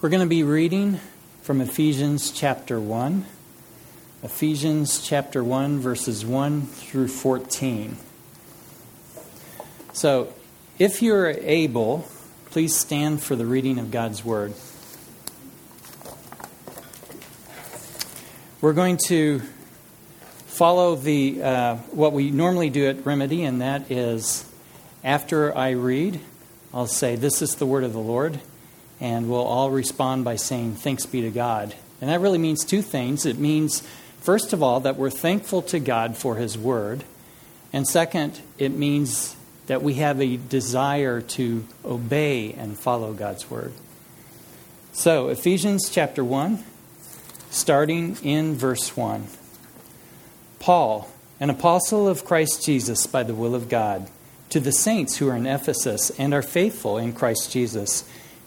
We're going to be reading from Ephesians chapter 1. Ephesians chapter 1, verses 1 through 14. So, if you're able, please stand for the reading of God's Word. We're going to follow the uh, what we normally do at Remedy, and that is after I read, I'll say, This is the word of the Lord and we'll all respond by saying, Thanks be to God. And that really means two things. It means, first of all, that we're thankful to God for His Word. And second, it means that we have a desire to obey and follow God's Word. So, Ephesians chapter 1, starting in verse 1. Paul, an apostle of Christ Jesus by the will of God, to the saints who are in Ephesus and are faithful in Christ Jesus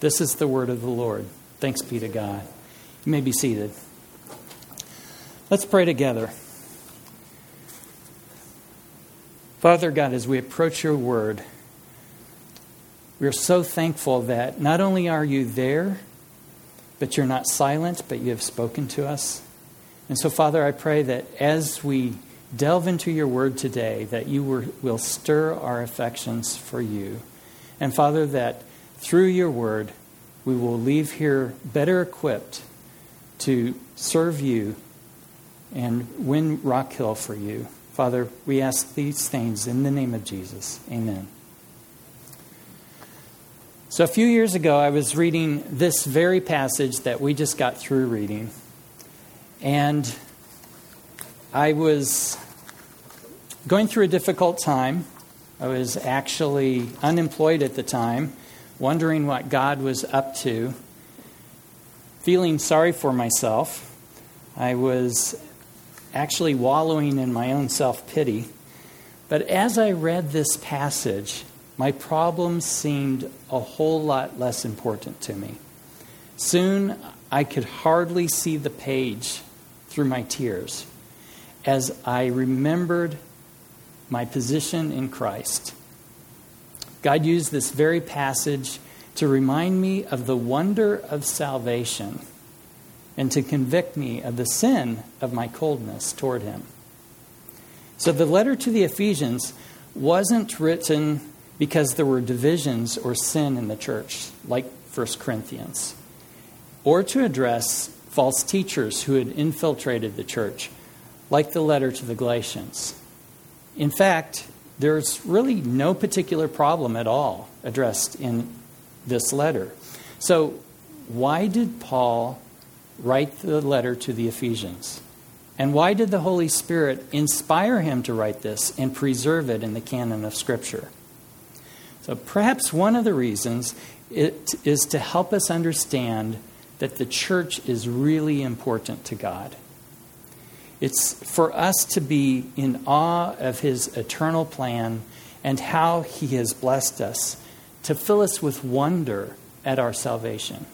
This is the word of the Lord. Thanks be to God. You may be seated. Let's pray together. Father God, as we approach your word, we are so thankful that not only are you there, but you're not silent, but you have spoken to us. And so, Father, I pray that as we delve into your word today, that you will stir our affections for you. And, Father, that through your word, we will leave here better equipped to serve you and win Rock Hill for you. Father, we ask these things in the name of Jesus. Amen. So, a few years ago, I was reading this very passage that we just got through reading. And I was going through a difficult time. I was actually unemployed at the time wondering what God was up to, feeling sorry for myself. I was actually wallowing in my own self pity. But as I read this passage, my problems seemed a whole lot less important to me. Soon I could hardly see the page through my tears as I remembered my position in Christ God used this very passage to remind me of the wonder of salvation and to convict me of the sin of my coldness toward Him. So the letter to the Ephesians wasn't written because there were divisions or sin in the church, like 1 Corinthians, or to address false teachers who had infiltrated the church, like the letter to the Galatians. In fact, there's really no particular problem at all addressed in this letter. So, why did Paul write the letter to the Ephesians? And why did the Holy Spirit inspire him to write this and preserve it in the canon of Scripture? So, perhaps one of the reasons it is to help us understand that the church is really important to God. It's for us to be in awe of his eternal plan and how he has blessed us, to fill us with wonder at our salvation.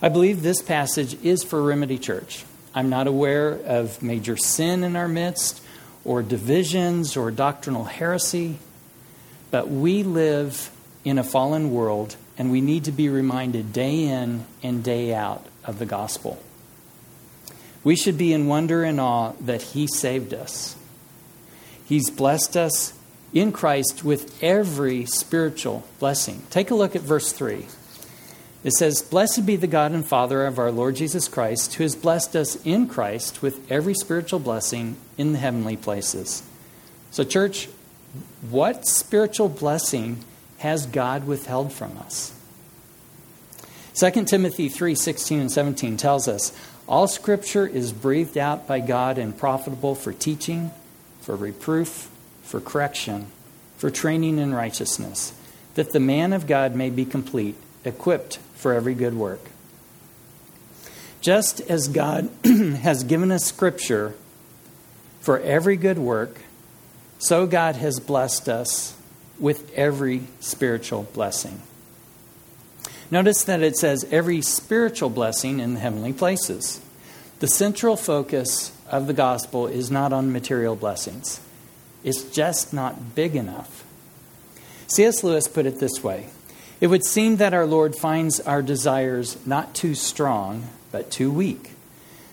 I believe this passage is for Remedy Church. I'm not aware of major sin in our midst, or divisions, or doctrinal heresy, but we live in a fallen world, and we need to be reminded day in and day out of the gospel. We should be in wonder and awe that He saved us. He's blessed us in Christ with every spiritual blessing. Take a look at verse 3. It says, Blessed be the God and Father of our Lord Jesus Christ, who has blessed us in Christ with every spiritual blessing in the heavenly places. So, church, what spiritual blessing has God withheld from us? 2 Timothy 3 16 and 17 tells us, All scripture is breathed out by God and profitable for teaching, for reproof, for correction, for training in righteousness, that the man of God may be complete, equipped for every good work. Just as God has given us scripture for every good work, so God has blessed us with every spiritual blessing. Notice that it says every spiritual blessing in the heavenly places. The central focus of the gospel is not on material blessings, it's just not big enough. C.S. Lewis put it this way It would seem that our Lord finds our desires not too strong, but too weak.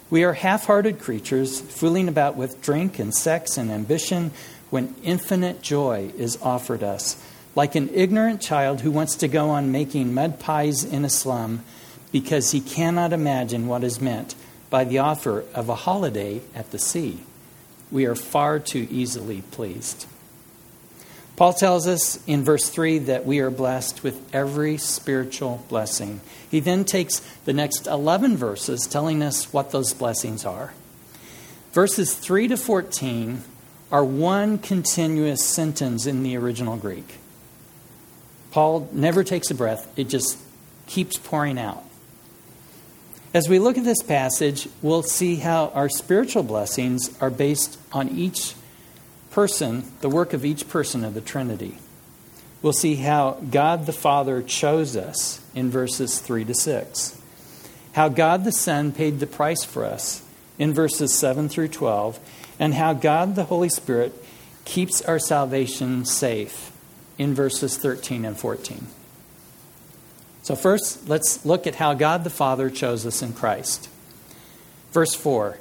We are half hearted creatures, fooling about with drink and sex and ambition when infinite joy is offered us, like an ignorant child who wants to go on making mud pies in a slum because he cannot imagine what is meant by the offer of a holiday at the sea. We are far too easily pleased. Paul tells us in verse 3 that we are blessed with every spiritual blessing. He then takes the next 11 verses telling us what those blessings are. Verses 3 to 14 are one continuous sentence in the original Greek. Paul never takes a breath, it just keeps pouring out. As we look at this passage, we'll see how our spiritual blessings are based on each person, the work of each person of the Trinity. We'll see how God the Father chose us in verses 3 to 6. How God the Son paid the price for us in verses 7 through 12. And how God the Holy Spirit keeps our salvation safe in verses 13 and 14. So, first, let's look at how God the Father chose us in Christ. Verse 4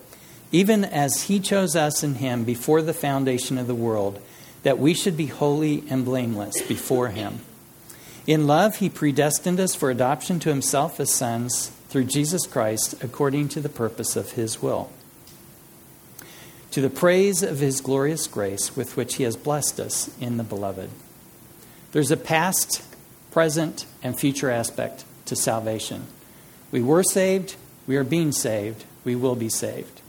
Even as He chose us in Him before the foundation of the world, that we should be holy and blameless before Him. In love, He predestined us for adoption to Himself as sons through Jesus Christ, according to the purpose of His will. To the praise of His glorious grace with which He has blessed us in the Beloved. There's a past present, and future aspect to salvation. We were saved, we are being saved, we will be saved.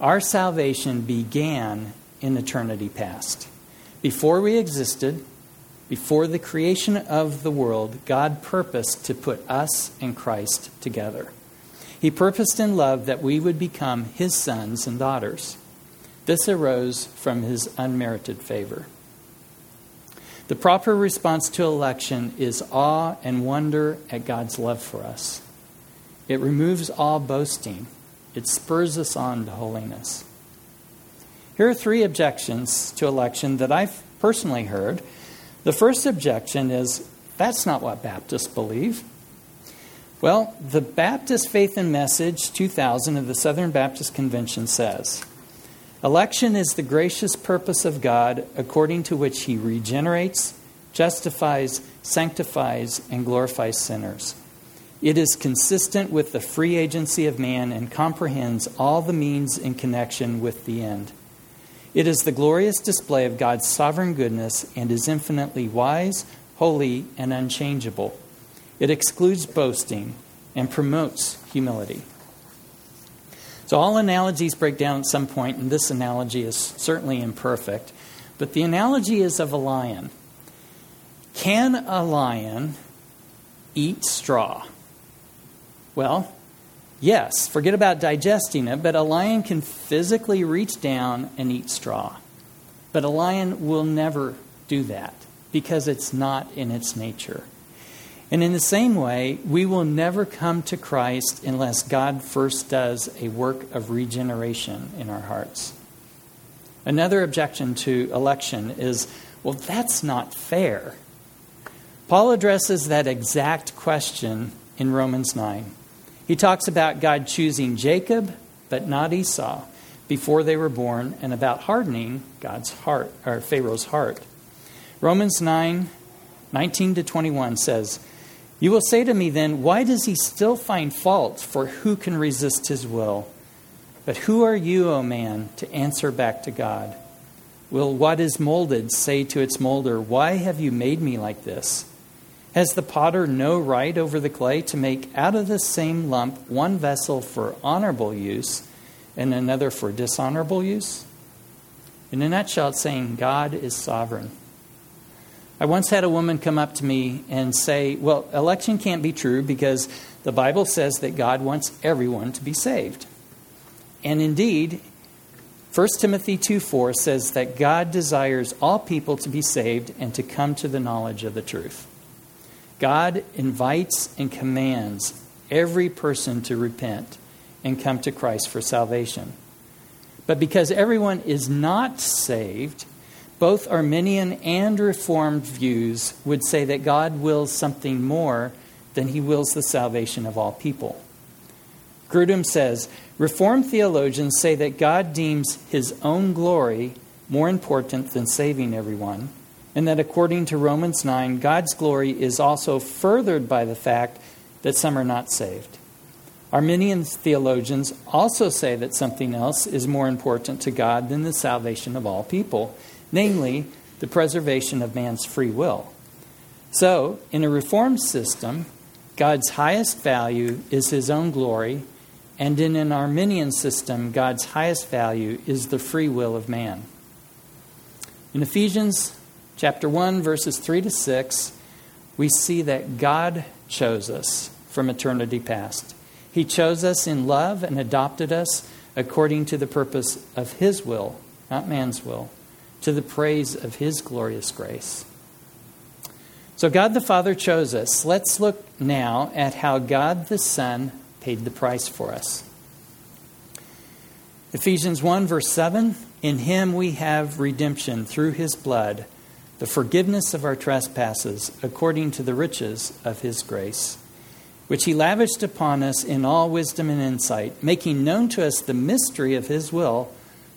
Our salvation began in eternity past. Before we existed, before the creation of the world, God purposed to put us and Christ together. He purposed in love that we would become His sons and daughters. This arose from His unmerited favor. The proper response to election is awe and wonder at God's love for us. It removes all boasting, it spurs us on to holiness. Here are three objections to election that I've personally heard. The first objection is that's not what Baptists believe. Well, the Baptist Faith and Message 2000 of the Southern Baptist Convention says Election is the gracious purpose of God according to which He regenerates, justifies, sanctifies, and glorifies sinners. It is consistent with the free agency of man and comprehends all the means in connection with the end. It is the glorious display of God's sovereign goodness and is infinitely wise, holy, and unchangeable. It excludes boasting and promotes humility. So, all analogies break down at some point, and this analogy is certainly imperfect. But the analogy is of a lion. Can a lion eat straw? Well, yes, forget about digesting it, but a lion can physically reach down and eat straw. But a lion will never do that because it's not in its nature. And in the same way, we will never come to Christ unless God first does a work of regeneration in our hearts. Another objection to election is well, that's not fair. Paul addresses that exact question in Romans 9. He talks about God choosing Jacob, but not Esau, before they were born, and about hardening God's heart, or Pharaoh's heart. Romans 9, 19 to 21 says, You will say to me then, Why does he still find fault? For who can resist his will? But who are you, O man, to answer back to God? Will what is molded say to its molder, Why have you made me like this? Has the potter no right over the clay to make out of the same lump one vessel for honorable use and another for dishonorable use? In a nutshell, it's saying God is sovereign. I once had a woman come up to me and say, Well, election can't be true because the Bible says that God wants everyone to be saved. And indeed, 1 Timothy 2 4 says that God desires all people to be saved and to come to the knowledge of the truth. God invites and commands every person to repent and come to Christ for salvation. But because everyone is not saved, both Arminian and Reformed views would say that God wills something more than he wills the salvation of all people. Grudem says Reformed theologians say that God deems his own glory more important than saving everyone, and that according to Romans 9, God's glory is also furthered by the fact that some are not saved. Arminian theologians also say that something else is more important to God than the salvation of all people, namely the preservation of man's free will. So, in a reformed system, God's highest value is his own glory, and in an Arminian system, God's highest value is the free will of man. In Ephesians chapter 1 verses 3 to 6, we see that God chose us from eternity past. He chose us in love and adopted us according to the purpose of his will, not man's will to the praise of his glorious grace. So, God the Father chose us. Let's look now at how God the Son paid the price for us. Ephesians 1, verse 7 In him we have redemption through his blood, the forgiveness of our trespasses, according to the riches of his grace, which he lavished upon us in all wisdom and insight, making known to us the mystery of his will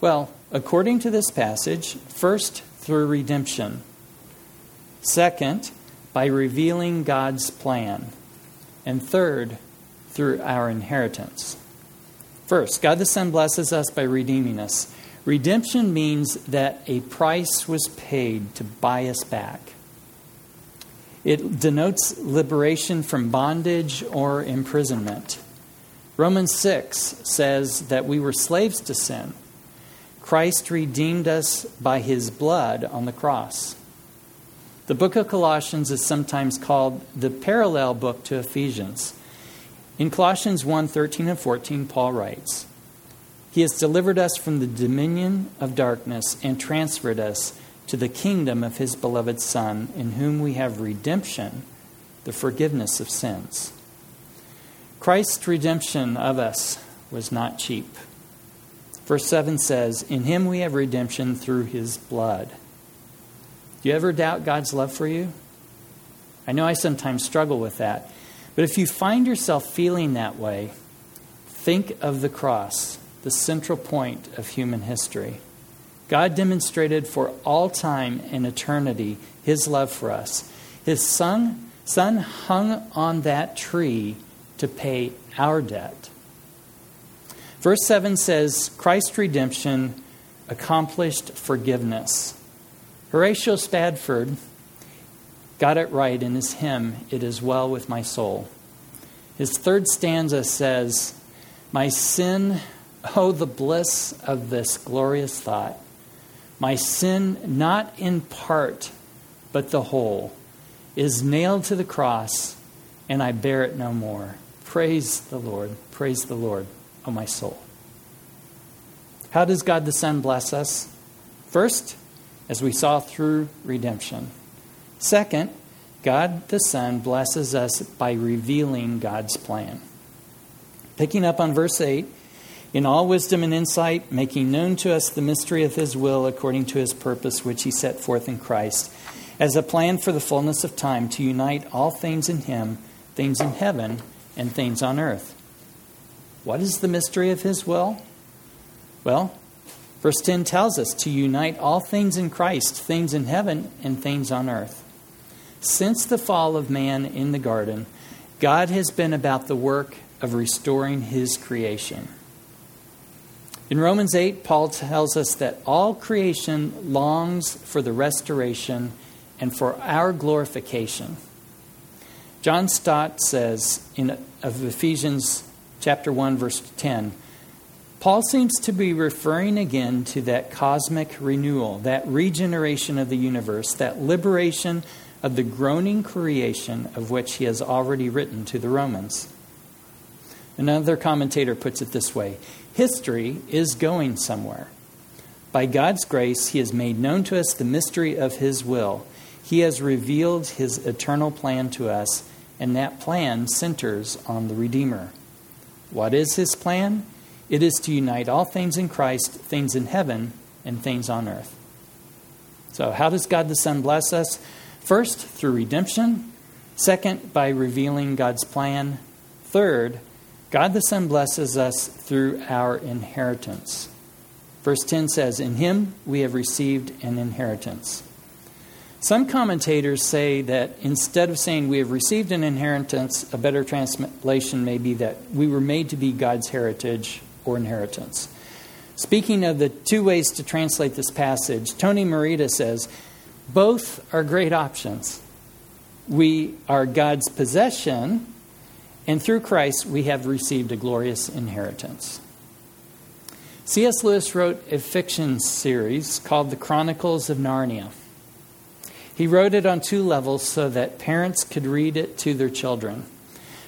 Well, according to this passage, first through redemption, second, by revealing God's plan, and third, through our inheritance. First, God the Son blesses us by redeeming us. Redemption means that a price was paid to buy us back. It denotes liberation from bondage or imprisonment. Romans 6 says that we were slaves to sin. Christ redeemed us by his blood on the cross. The book of Colossians is sometimes called the parallel book to Ephesians. In Colossians 1 13 and 14, Paul writes, He has delivered us from the dominion of darkness and transferred us to the kingdom of His beloved Son, in whom we have redemption, the forgiveness of sins. Christ's redemption of us was not cheap. Verse 7 says, In him we have redemption through his blood. Do you ever doubt God's love for you? I know I sometimes struggle with that. But if you find yourself feeling that way, think of the cross, the central point of human history. God demonstrated for all time and eternity his love for us. His son, son hung on that tree to pay our debt. Verse 7 says, Christ's redemption accomplished forgiveness. Horatio Spafford got it right in his hymn, It Is Well With My Soul. His third stanza says, My sin, oh, the bliss of this glorious thought. My sin, not in part, but the whole, is nailed to the cross, and I bear it no more. Praise the Lord. Praise the Lord, O my soul. How does God the Son bless us? First, as we saw through redemption. Second, God the Son blesses us by revealing God's plan. Picking up on verse 8, in all wisdom and insight, making known to us the mystery of his will according to his purpose, which he set forth in Christ, as a plan for the fullness of time to unite all things in him, things in heaven and things on earth. What is the mystery of his will? Well, verse 10 tells us to unite all things in Christ, things in heaven and things on earth. Since the fall of man in the garden, God has been about the work of restoring his creation. In Romans 8, Paul tells us that all creation longs for the restoration and for our glorification. John Stott says in of Ephesians chapter 1 verse 10, Paul seems to be referring again to that cosmic renewal, that regeneration of the universe, that liberation of the groaning creation of which he has already written to the Romans. Another commentator puts it this way History is going somewhere. By God's grace, he has made known to us the mystery of his will. He has revealed his eternal plan to us, and that plan centers on the Redeemer. What is his plan? It is to unite all things in Christ, things in heaven and things on earth. So, how does God the Son bless us? First, through redemption. Second, by revealing God's plan. Third, God the Son blesses us through our inheritance. Verse 10 says, In him we have received an inheritance. Some commentators say that instead of saying we have received an inheritance, a better translation may be that we were made to be God's heritage or inheritance. Speaking of the two ways to translate this passage, Tony Merida says, both are great options. We are God's possession, and through Christ we have received a glorious inheritance. C.S. Lewis wrote a fiction series called The Chronicles of Narnia. He wrote it on two levels so that parents could read it to their children.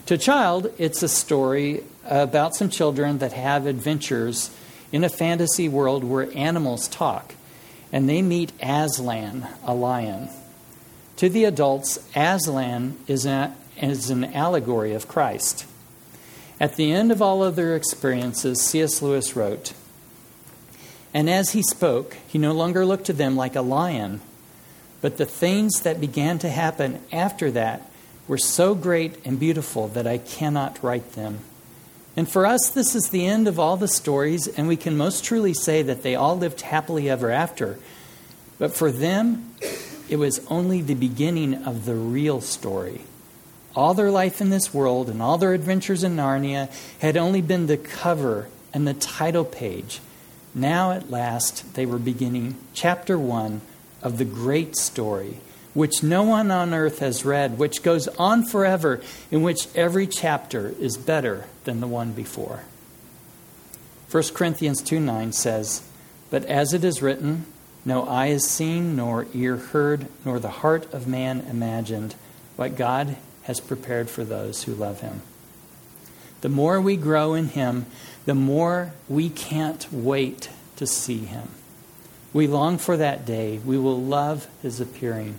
To a child, it's a story about some children that have adventures in a fantasy world where animals talk and they meet Aslan, a lion. To the adults, Aslan is, a, is an allegory of Christ. At the end of all of their experiences, C.S. Lewis wrote, And as he spoke, he no longer looked to them like a lion, but the things that began to happen after that were so great and beautiful that I cannot write them. And for us, this is the end of all the stories, and we can most truly say that they all lived happily ever after. But for them, it was only the beginning of the real story. All their life in this world and all their adventures in Narnia had only been the cover and the title page. Now, at last, they were beginning chapter one of the great story which no one on earth has read, which goes on forever, in which every chapter is better than the one before. 1 Corinthians 2 9 says, But as it is written, no eye has seen, nor ear heard, nor the heart of man imagined what God has prepared for those who love him. The more we grow in him, the more we can't wait to see him. We long for that day. We will love his appearing.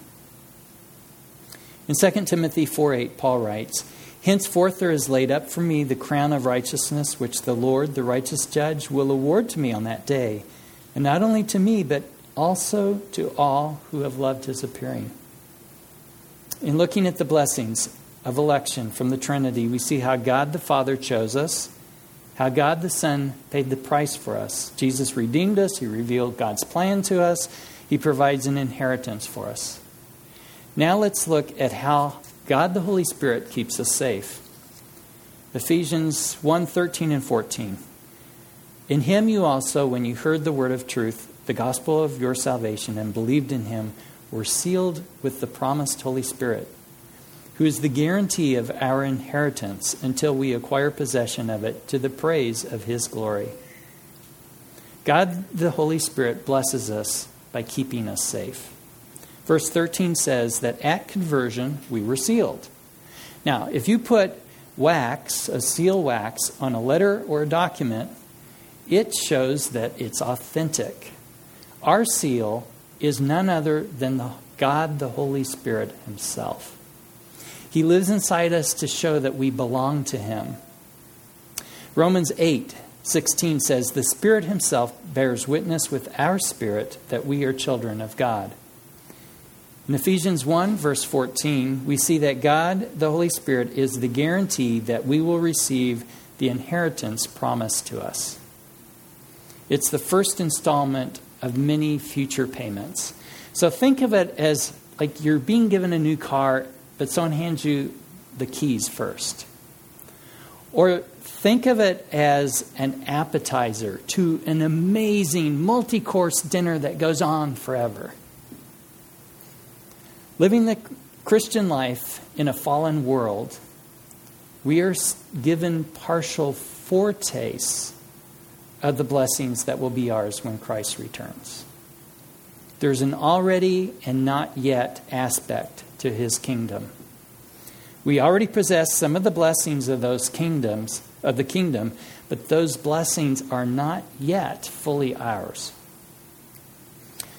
In 2 Timothy 4 8, Paul writes, Henceforth there is laid up for me the crown of righteousness, which the Lord, the righteous judge, will award to me on that day, and not only to me, but also to all who have loved his appearing. In looking at the blessings of election from the Trinity, we see how God the Father chose us, how God the Son paid the price for us. Jesus redeemed us, He revealed God's plan to us, He provides an inheritance for us. Now let's look at how God the Holy Spirit keeps us safe. Ephesians 1 13 and 14. In him you also, when you heard the word of truth, the gospel of your salvation, and believed in him, we're sealed with the promised Holy Spirit, who is the guarantee of our inheritance until we acquire possession of it to the praise of His glory. God the Holy Spirit blesses us by keeping us safe. Verse 13 says that at conversion we were sealed. Now, if you put wax, a seal wax, on a letter or a document, it shows that it's authentic. Our seal is none other than the God, the Holy Spirit Himself. He lives inside us to show that we belong to Him. Romans 8 16 says, The Spirit Himself bears witness with our spirit that we are children of God. In Ephesians 1, verse 14, we see that God, the Holy Spirit, is the guarantee that we will receive the inheritance promised to us. It's the first installment of many future payments. So think of it as like you're being given a new car, but someone hands you the keys first. Or think of it as an appetizer to an amazing multi course dinner that goes on forever. Living the Christian life in a fallen world, we are given partial foretastes of the blessings that will be ours when Christ returns. There's an already and not yet aspect to his kingdom. We already possess some of the blessings of those kingdoms of the kingdom, but those blessings are not yet fully ours.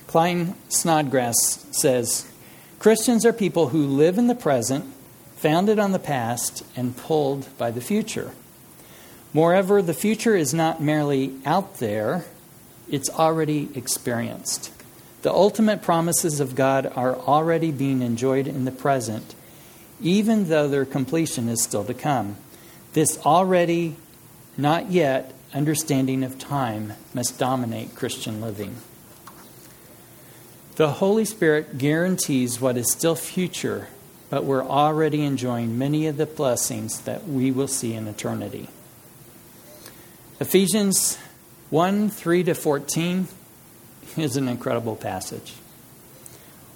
Klyne Snodgrass says, Christians are people who live in the present, founded on the past, and pulled by the future. Moreover, the future is not merely out there, it's already experienced. The ultimate promises of God are already being enjoyed in the present, even though their completion is still to come. This already, not yet, understanding of time must dominate Christian living. The Holy Spirit guarantees what is still future, but we're already enjoying many of the blessings that we will see in eternity. Ephesians 1 3 to 14 is an incredible passage.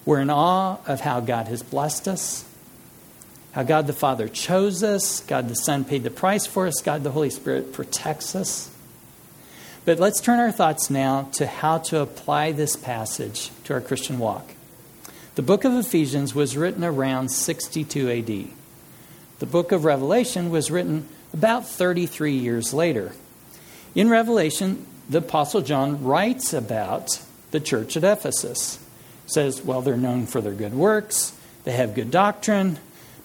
We're in awe of how God has blessed us, how God the Father chose us, God the Son paid the price for us, God the Holy Spirit protects us. But let's turn our thoughts now to how to apply this passage to our Christian walk. The book of Ephesians was written around 62 AD. The book of Revelation was written about 33 years later. In Revelation, the Apostle John writes about the church at Ephesus. Says, well, they're known for their good works, they have good doctrine.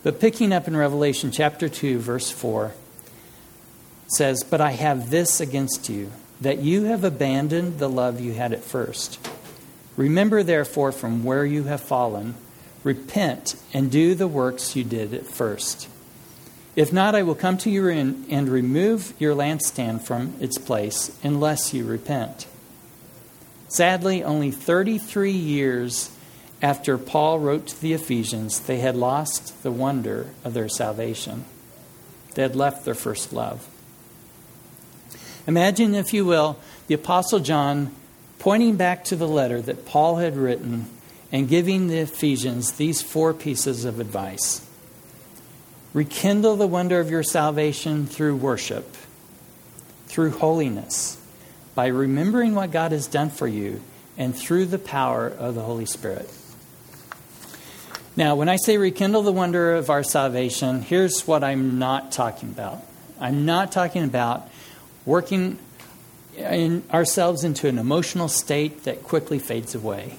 But picking up in Revelation chapter 2, verse 4, says, But I have this against you that you have abandoned the love you had at first. Remember, therefore, from where you have fallen, repent and do the works you did at first. If not, I will come to you and remove your lampstand from its place unless you repent. Sadly, only 33 years after Paul wrote to the Ephesians, they had lost the wonder of their salvation. They had left their first love. Imagine, if you will, the Apostle John pointing back to the letter that Paul had written and giving the Ephesians these four pieces of advice Rekindle the wonder of your salvation through worship, through holiness, by remembering what God has done for you, and through the power of the Holy Spirit. Now, when I say rekindle the wonder of our salvation, here's what I'm not talking about. I'm not talking about working in ourselves into an emotional state that quickly fades away.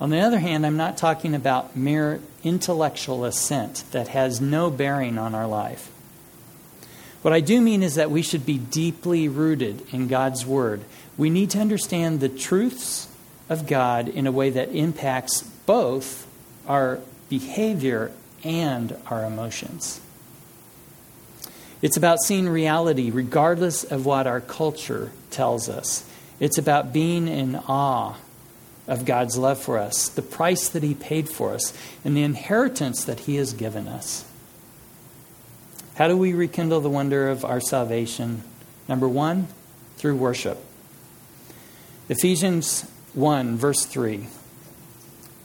On the other hand, I'm not talking about mere intellectual assent that has no bearing on our life. What I do mean is that we should be deeply rooted in God's Word. We need to understand the truths of God in a way that impacts both our behavior and our emotions. It's about seeing reality regardless of what our culture tells us. It's about being in awe of God's love for us, the price that He paid for us, and the inheritance that He has given us. How do we rekindle the wonder of our salvation? Number one, through worship. Ephesians 1, verse 3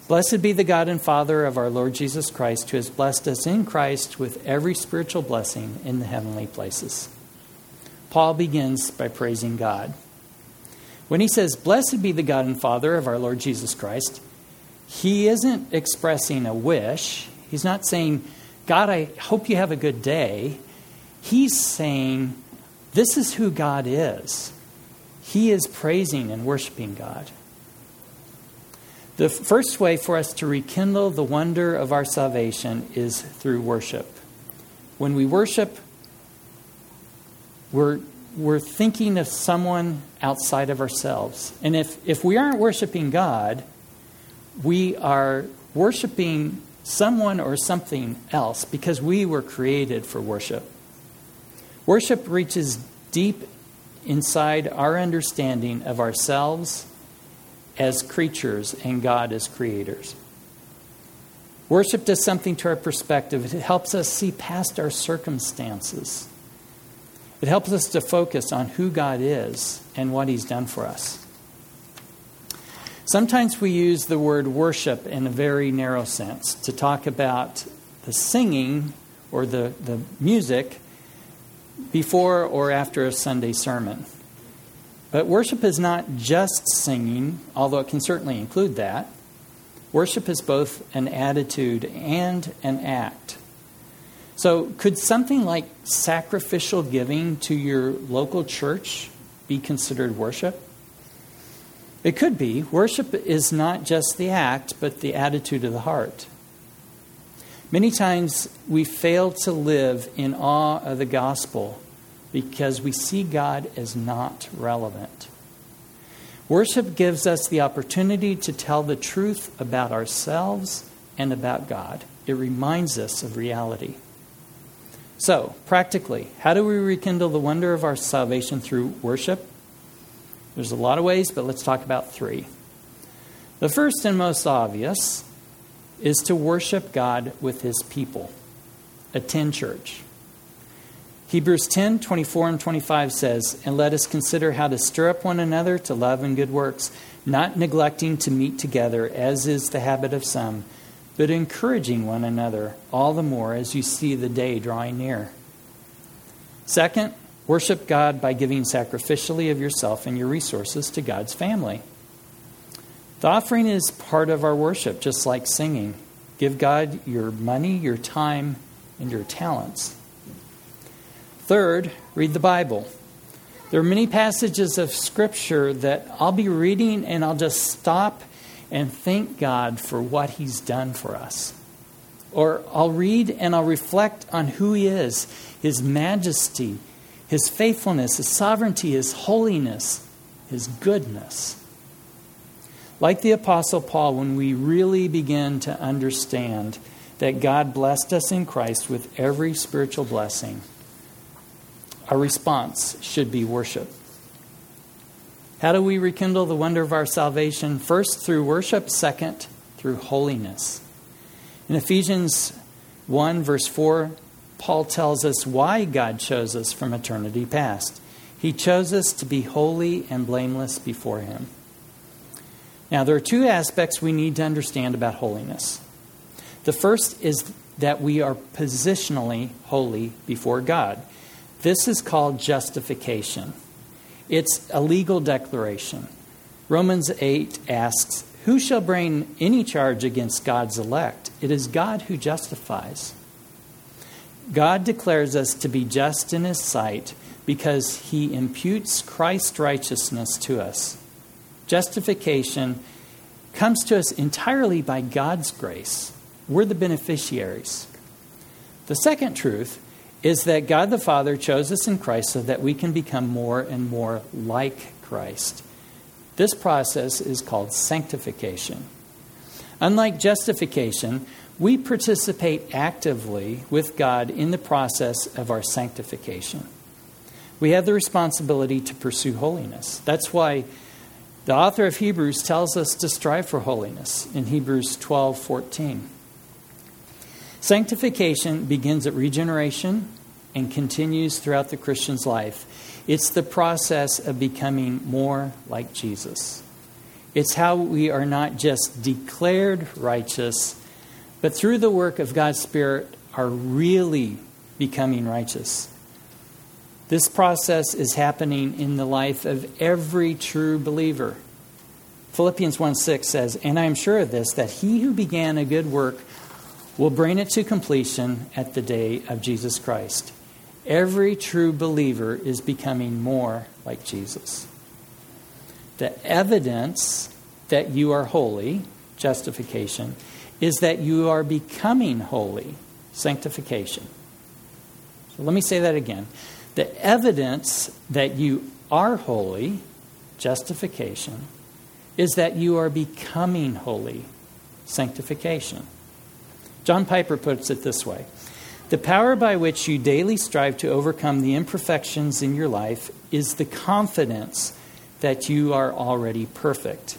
Blessed be the God and Father of our Lord Jesus Christ, who has blessed us in Christ with every spiritual blessing in the heavenly places. Paul begins by praising God. When he says, Blessed be the God and Father of our Lord Jesus Christ, he isn't expressing a wish. He's not saying, God, I hope you have a good day. He's saying, This is who God is. He is praising and worshiping God. The first way for us to rekindle the wonder of our salvation is through worship. When we worship, we're, we're thinking of someone outside of ourselves. And if, if we aren't worshiping God, we are worshiping someone or something else because we were created for worship. Worship reaches deep inside our understanding of ourselves as creatures and God as creators. Worship does something to our perspective. It helps us see past our circumstances. It helps us to focus on who God is and what He's done for us. Sometimes we use the word worship in a very narrow sense to talk about the singing or the, the music before or after a Sunday sermon. But worship is not just singing, although it can certainly include that. Worship is both an attitude and an act. So, could something like sacrificial giving to your local church be considered worship? It could be. Worship is not just the act, but the attitude of the heart. Many times we fail to live in awe of the gospel because we see God as not relevant. Worship gives us the opportunity to tell the truth about ourselves and about God. It reminds us of reality. So, practically, how do we rekindle the wonder of our salvation through worship? There's a lot of ways, but let's talk about three. The first and most obvious is to worship God with his people. Attend church. Hebrews 10 24 and 25 says, And let us consider how to stir up one another to love and good works, not neglecting to meet together, as is the habit of some, but encouraging one another all the more as you see the day drawing near. Second, worship God by giving sacrificially of yourself and your resources to God's family. The offering is part of our worship, just like singing. Give God your money, your time, and your talents. Third, read the Bible. There are many passages of Scripture that I'll be reading and I'll just stop and thank God for what He's done for us. Or I'll read and I'll reflect on who He is, His majesty, His faithfulness, His sovereignty, His holiness, His goodness. Like the Apostle Paul, when we really begin to understand that God blessed us in Christ with every spiritual blessing our response should be worship. How do we rekindle the wonder of our salvation? First, through worship. Second, through holiness. In Ephesians 1, verse 4, Paul tells us why God chose us from eternity past. He chose us to be holy and blameless before Him. Now, there are two aspects we need to understand about holiness. The first is that we are positionally holy before God. This is called justification. It's a legal declaration. Romans 8 asks, Who shall bring any charge against God's elect? It is God who justifies. God declares us to be just in His sight because He imputes Christ's righteousness to us. Justification comes to us entirely by God's grace. We're the beneficiaries. The second truth is that God the Father chose us in Christ so that we can become more and more like Christ. This process is called sanctification. Unlike justification, we participate actively with God in the process of our sanctification. We have the responsibility to pursue holiness. That's why the author of Hebrews tells us to strive for holiness in Hebrews 12 14. Sanctification begins at regeneration and continues throughout the Christian's life. It's the process of becoming more like Jesus. It's how we are not just declared righteous, but through the work of God's Spirit are really becoming righteous. This process is happening in the life of every true believer. Philippians 1 6 says, And I am sure of this, that he who began a good work will bring it to completion at the day of Jesus Christ. Every true believer is becoming more like Jesus. The evidence that you are holy, justification, is that you are becoming holy, sanctification. So let me say that again. The evidence that you are holy, justification, is that you are becoming holy, sanctification. John Piper puts it this way The power by which you daily strive to overcome the imperfections in your life is the confidence that you are already perfect.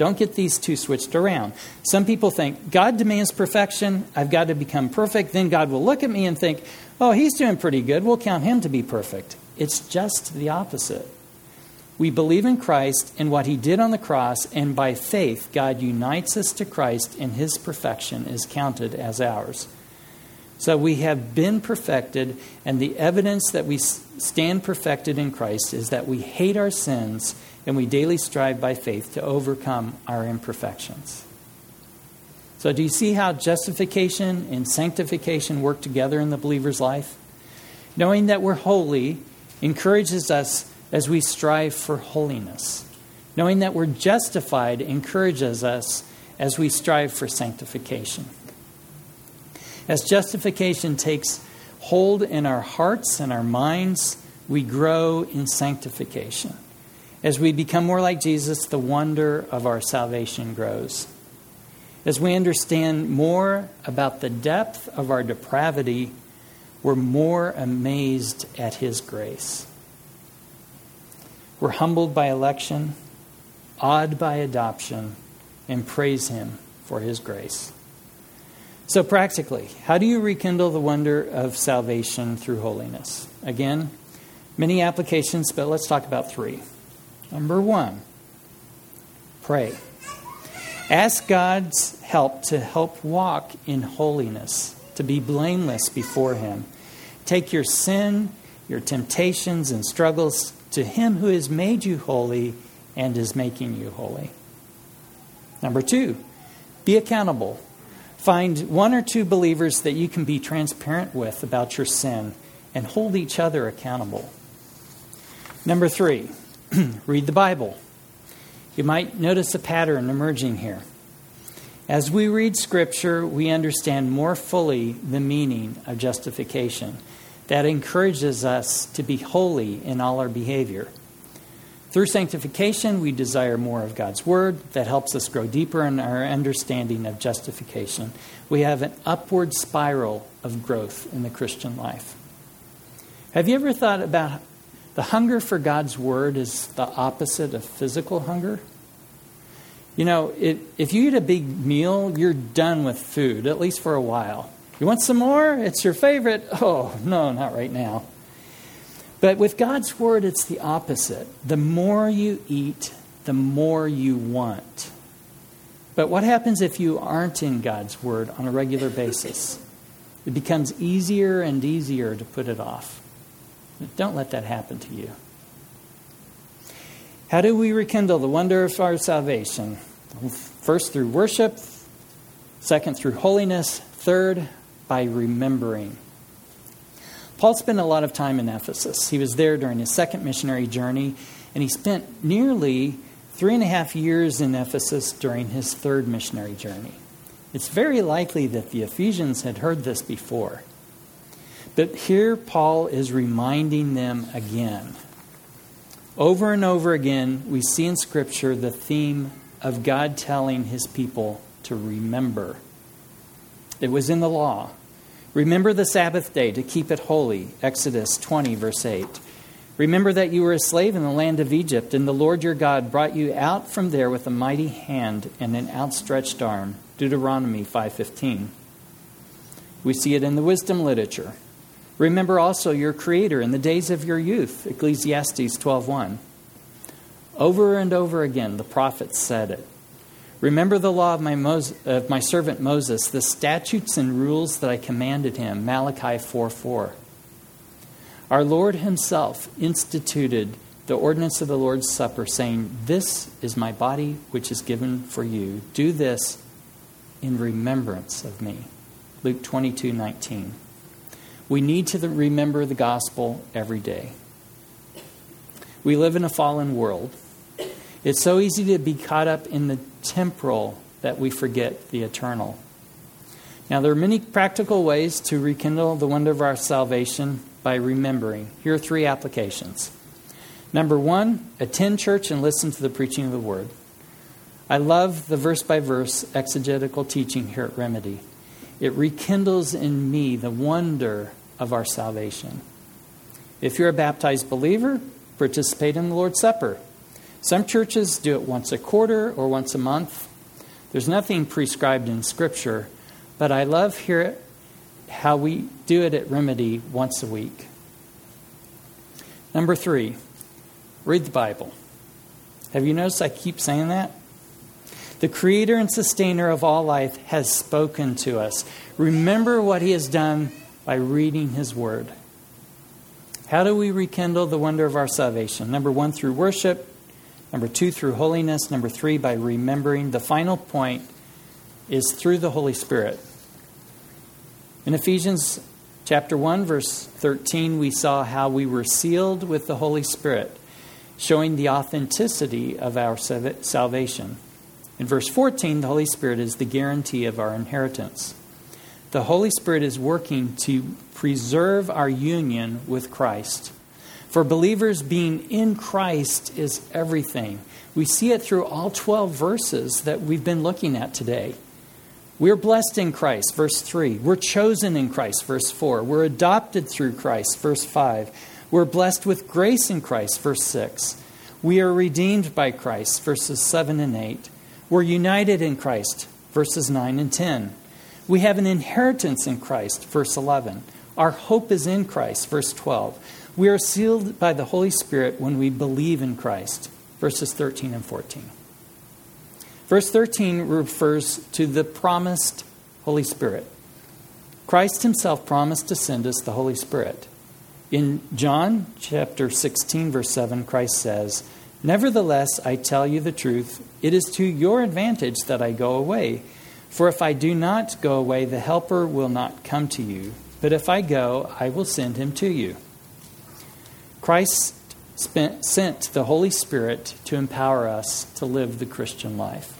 Don't get these two switched around. Some people think God demands perfection. I've got to become perfect. Then God will look at me and think, oh, he's doing pretty good. We'll count him to be perfect. It's just the opposite. We believe in Christ and what he did on the cross, and by faith, God unites us to Christ, and his perfection is counted as ours. So we have been perfected, and the evidence that we stand perfected in Christ is that we hate our sins and we daily strive by faith to overcome our imperfections. So, do you see how justification and sanctification work together in the believer's life? Knowing that we're holy encourages us as we strive for holiness. Knowing that we're justified encourages us as we strive for sanctification. As justification takes hold in our hearts and our minds, we grow in sanctification. As we become more like Jesus, the wonder of our salvation grows. As we understand more about the depth of our depravity, we're more amazed at His grace. We're humbled by election, awed by adoption, and praise Him for His grace. So, practically, how do you rekindle the wonder of salvation through holiness? Again, many applications, but let's talk about three. Number one, pray. Ask God's help to help walk in holiness, to be blameless before Him. Take your sin, your temptations, and struggles to him who has made you holy and is making you holy. Number two, be accountable. Find one or two believers that you can be transparent with about your sin and hold each other accountable. Number three, read the Bible. You might notice a pattern emerging here. As we read Scripture, we understand more fully the meaning of justification that encourages us to be holy in all our behavior. Through sanctification, we desire more of God's Word that helps us grow deeper in our understanding of justification. We have an upward spiral of growth in the Christian life. Have you ever thought about the hunger for God's Word is the opposite of physical hunger? You know, it, if you eat a big meal, you're done with food, at least for a while. You want some more? It's your favorite. Oh, no, not right now. But with God's word, it's the opposite. The more you eat, the more you want. But what happens if you aren't in God's word on a regular basis? It becomes easier and easier to put it off. Don't let that happen to you. How do we rekindle the wonder of our salvation? First, through worship. Second, through holiness. Third, by remembering. Paul spent a lot of time in Ephesus. He was there during his second missionary journey, and he spent nearly three and a half years in Ephesus during his third missionary journey. It's very likely that the Ephesians had heard this before. But here Paul is reminding them again. Over and over again, we see in Scripture the theme of God telling his people to remember. It was in the law. Remember the Sabbath day to keep it holy. Exodus 20, verse 8. Remember that you were a slave in the land of Egypt, and the Lord your God brought you out from there with a mighty hand and an outstretched arm. Deuteronomy 5:15. We see it in the wisdom literature. Remember also your creator in the days of your youth. Ecclesiastes 12:1. Over and over again, the prophets said it. Remember the law of my, of my servant Moses, the statutes and rules that I commanded him. Malachi 4 4. Our Lord Himself instituted the ordinance of the Lord's Supper, saying, This is my body which is given for you. Do this in remembrance of me. Luke 22 19. We need to remember the gospel every day. We live in a fallen world. It's so easy to be caught up in the temporal that we forget the eternal. Now, there are many practical ways to rekindle the wonder of our salvation by remembering. Here are three applications. Number one, attend church and listen to the preaching of the word. I love the verse by verse exegetical teaching here at Remedy. It rekindles in me the wonder of our salvation. If you're a baptized believer, participate in the Lord's Supper. Some churches do it once a quarter or once a month. There's nothing prescribed in Scripture, but I love here how we do it at Remedy once a week. Number three, read the Bible. Have you noticed I keep saying that? The creator and sustainer of all life has spoken to us. Remember what he has done by reading his word. How do we rekindle the wonder of our salvation? Number one, through worship. Number two, through holiness. Number three, by remembering. The final point is through the Holy Spirit. In Ephesians chapter 1, verse 13, we saw how we were sealed with the Holy Spirit, showing the authenticity of our salvation. In verse 14, the Holy Spirit is the guarantee of our inheritance. The Holy Spirit is working to preserve our union with Christ. For believers, being in Christ is everything. We see it through all 12 verses that we've been looking at today. We're blessed in Christ, verse 3. We're chosen in Christ, verse 4. We're adopted through Christ, verse 5. We're blessed with grace in Christ, verse 6. We are redeemed by Christ, verses 7 and 8. We're united in Christ, verses 9 and 10. We have an inheritance in Christ, verse 11. Our hope is in Christ, verse 12. We are sealed by the Holy Spirit when we believe in Christ, verses 13 and 14. Verse 13 refers to the promised Holy Spirit. Christ himself promised to send us the Holy Spirit. In John chapter 16, verse 7, Christ says, Nevertheless, I tell you the truth, it is to your advantage that I go away. For if I do not go away, the Helper will not come to you. But if I go, I will send him to you. Christ spent, sent the Holy Spirit to empower us to live the Christian life.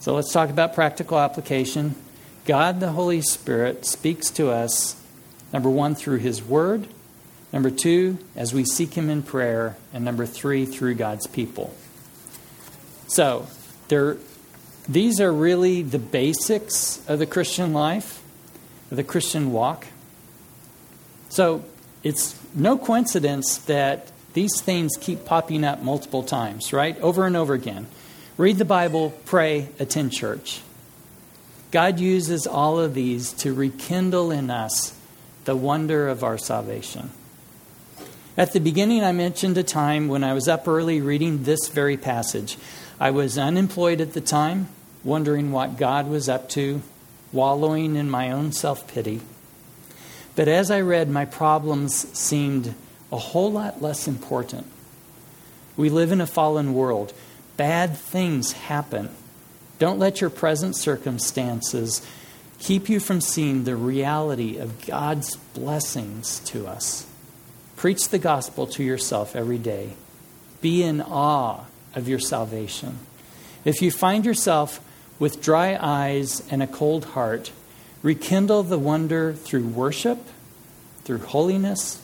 So let's talk about practical application. God, the Holy Spirit, speaks to us, number one, through His Word, number two, as we seek Him in prayer, and number three, through God's people. So, there, these are really the basics of the Christian life, of the Christian walk. So, it's no coincidence that these things keep popping up multiple times, right? Over and over again. Read the Bible, pray, attend church. God uses all of these to rekindle in us the wonder of our salvation. At the beginning, I mentioned a time when I was up early reading this very passage. I was unemployed at the time, wondering what God was up to, wallowing in my own self pity. But as I read, my problems seemed a whole lot less important. We live in a fallen world bad things happen. Don't let your present circumstances keep you from seeing the reality of God's blessings to us. Preach the gospel to yourself every day. Be in awe of your salvation. If you find yourself with dry eyes and a cold heart, rekindle the wonder through worship, through holiness,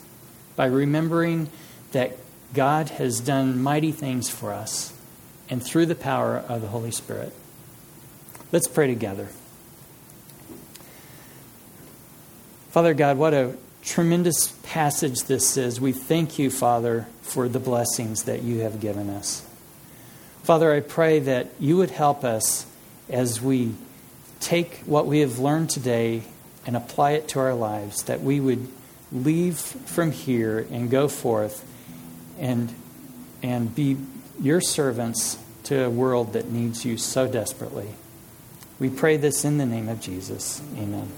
by remembering that God has done mighty things for us and through the power of the Holy Spirit. Let's pray together. Father God, what a tremendous passage this is. We thank you, Father, for the blessings that you have given us. Father, I pray that you would help us as we take what we have learned today and apply it to our lives, that we would leave from here and go forth and, and be your servants to a world that needs you so desperately. We pray this in the name of Jesus. Amen.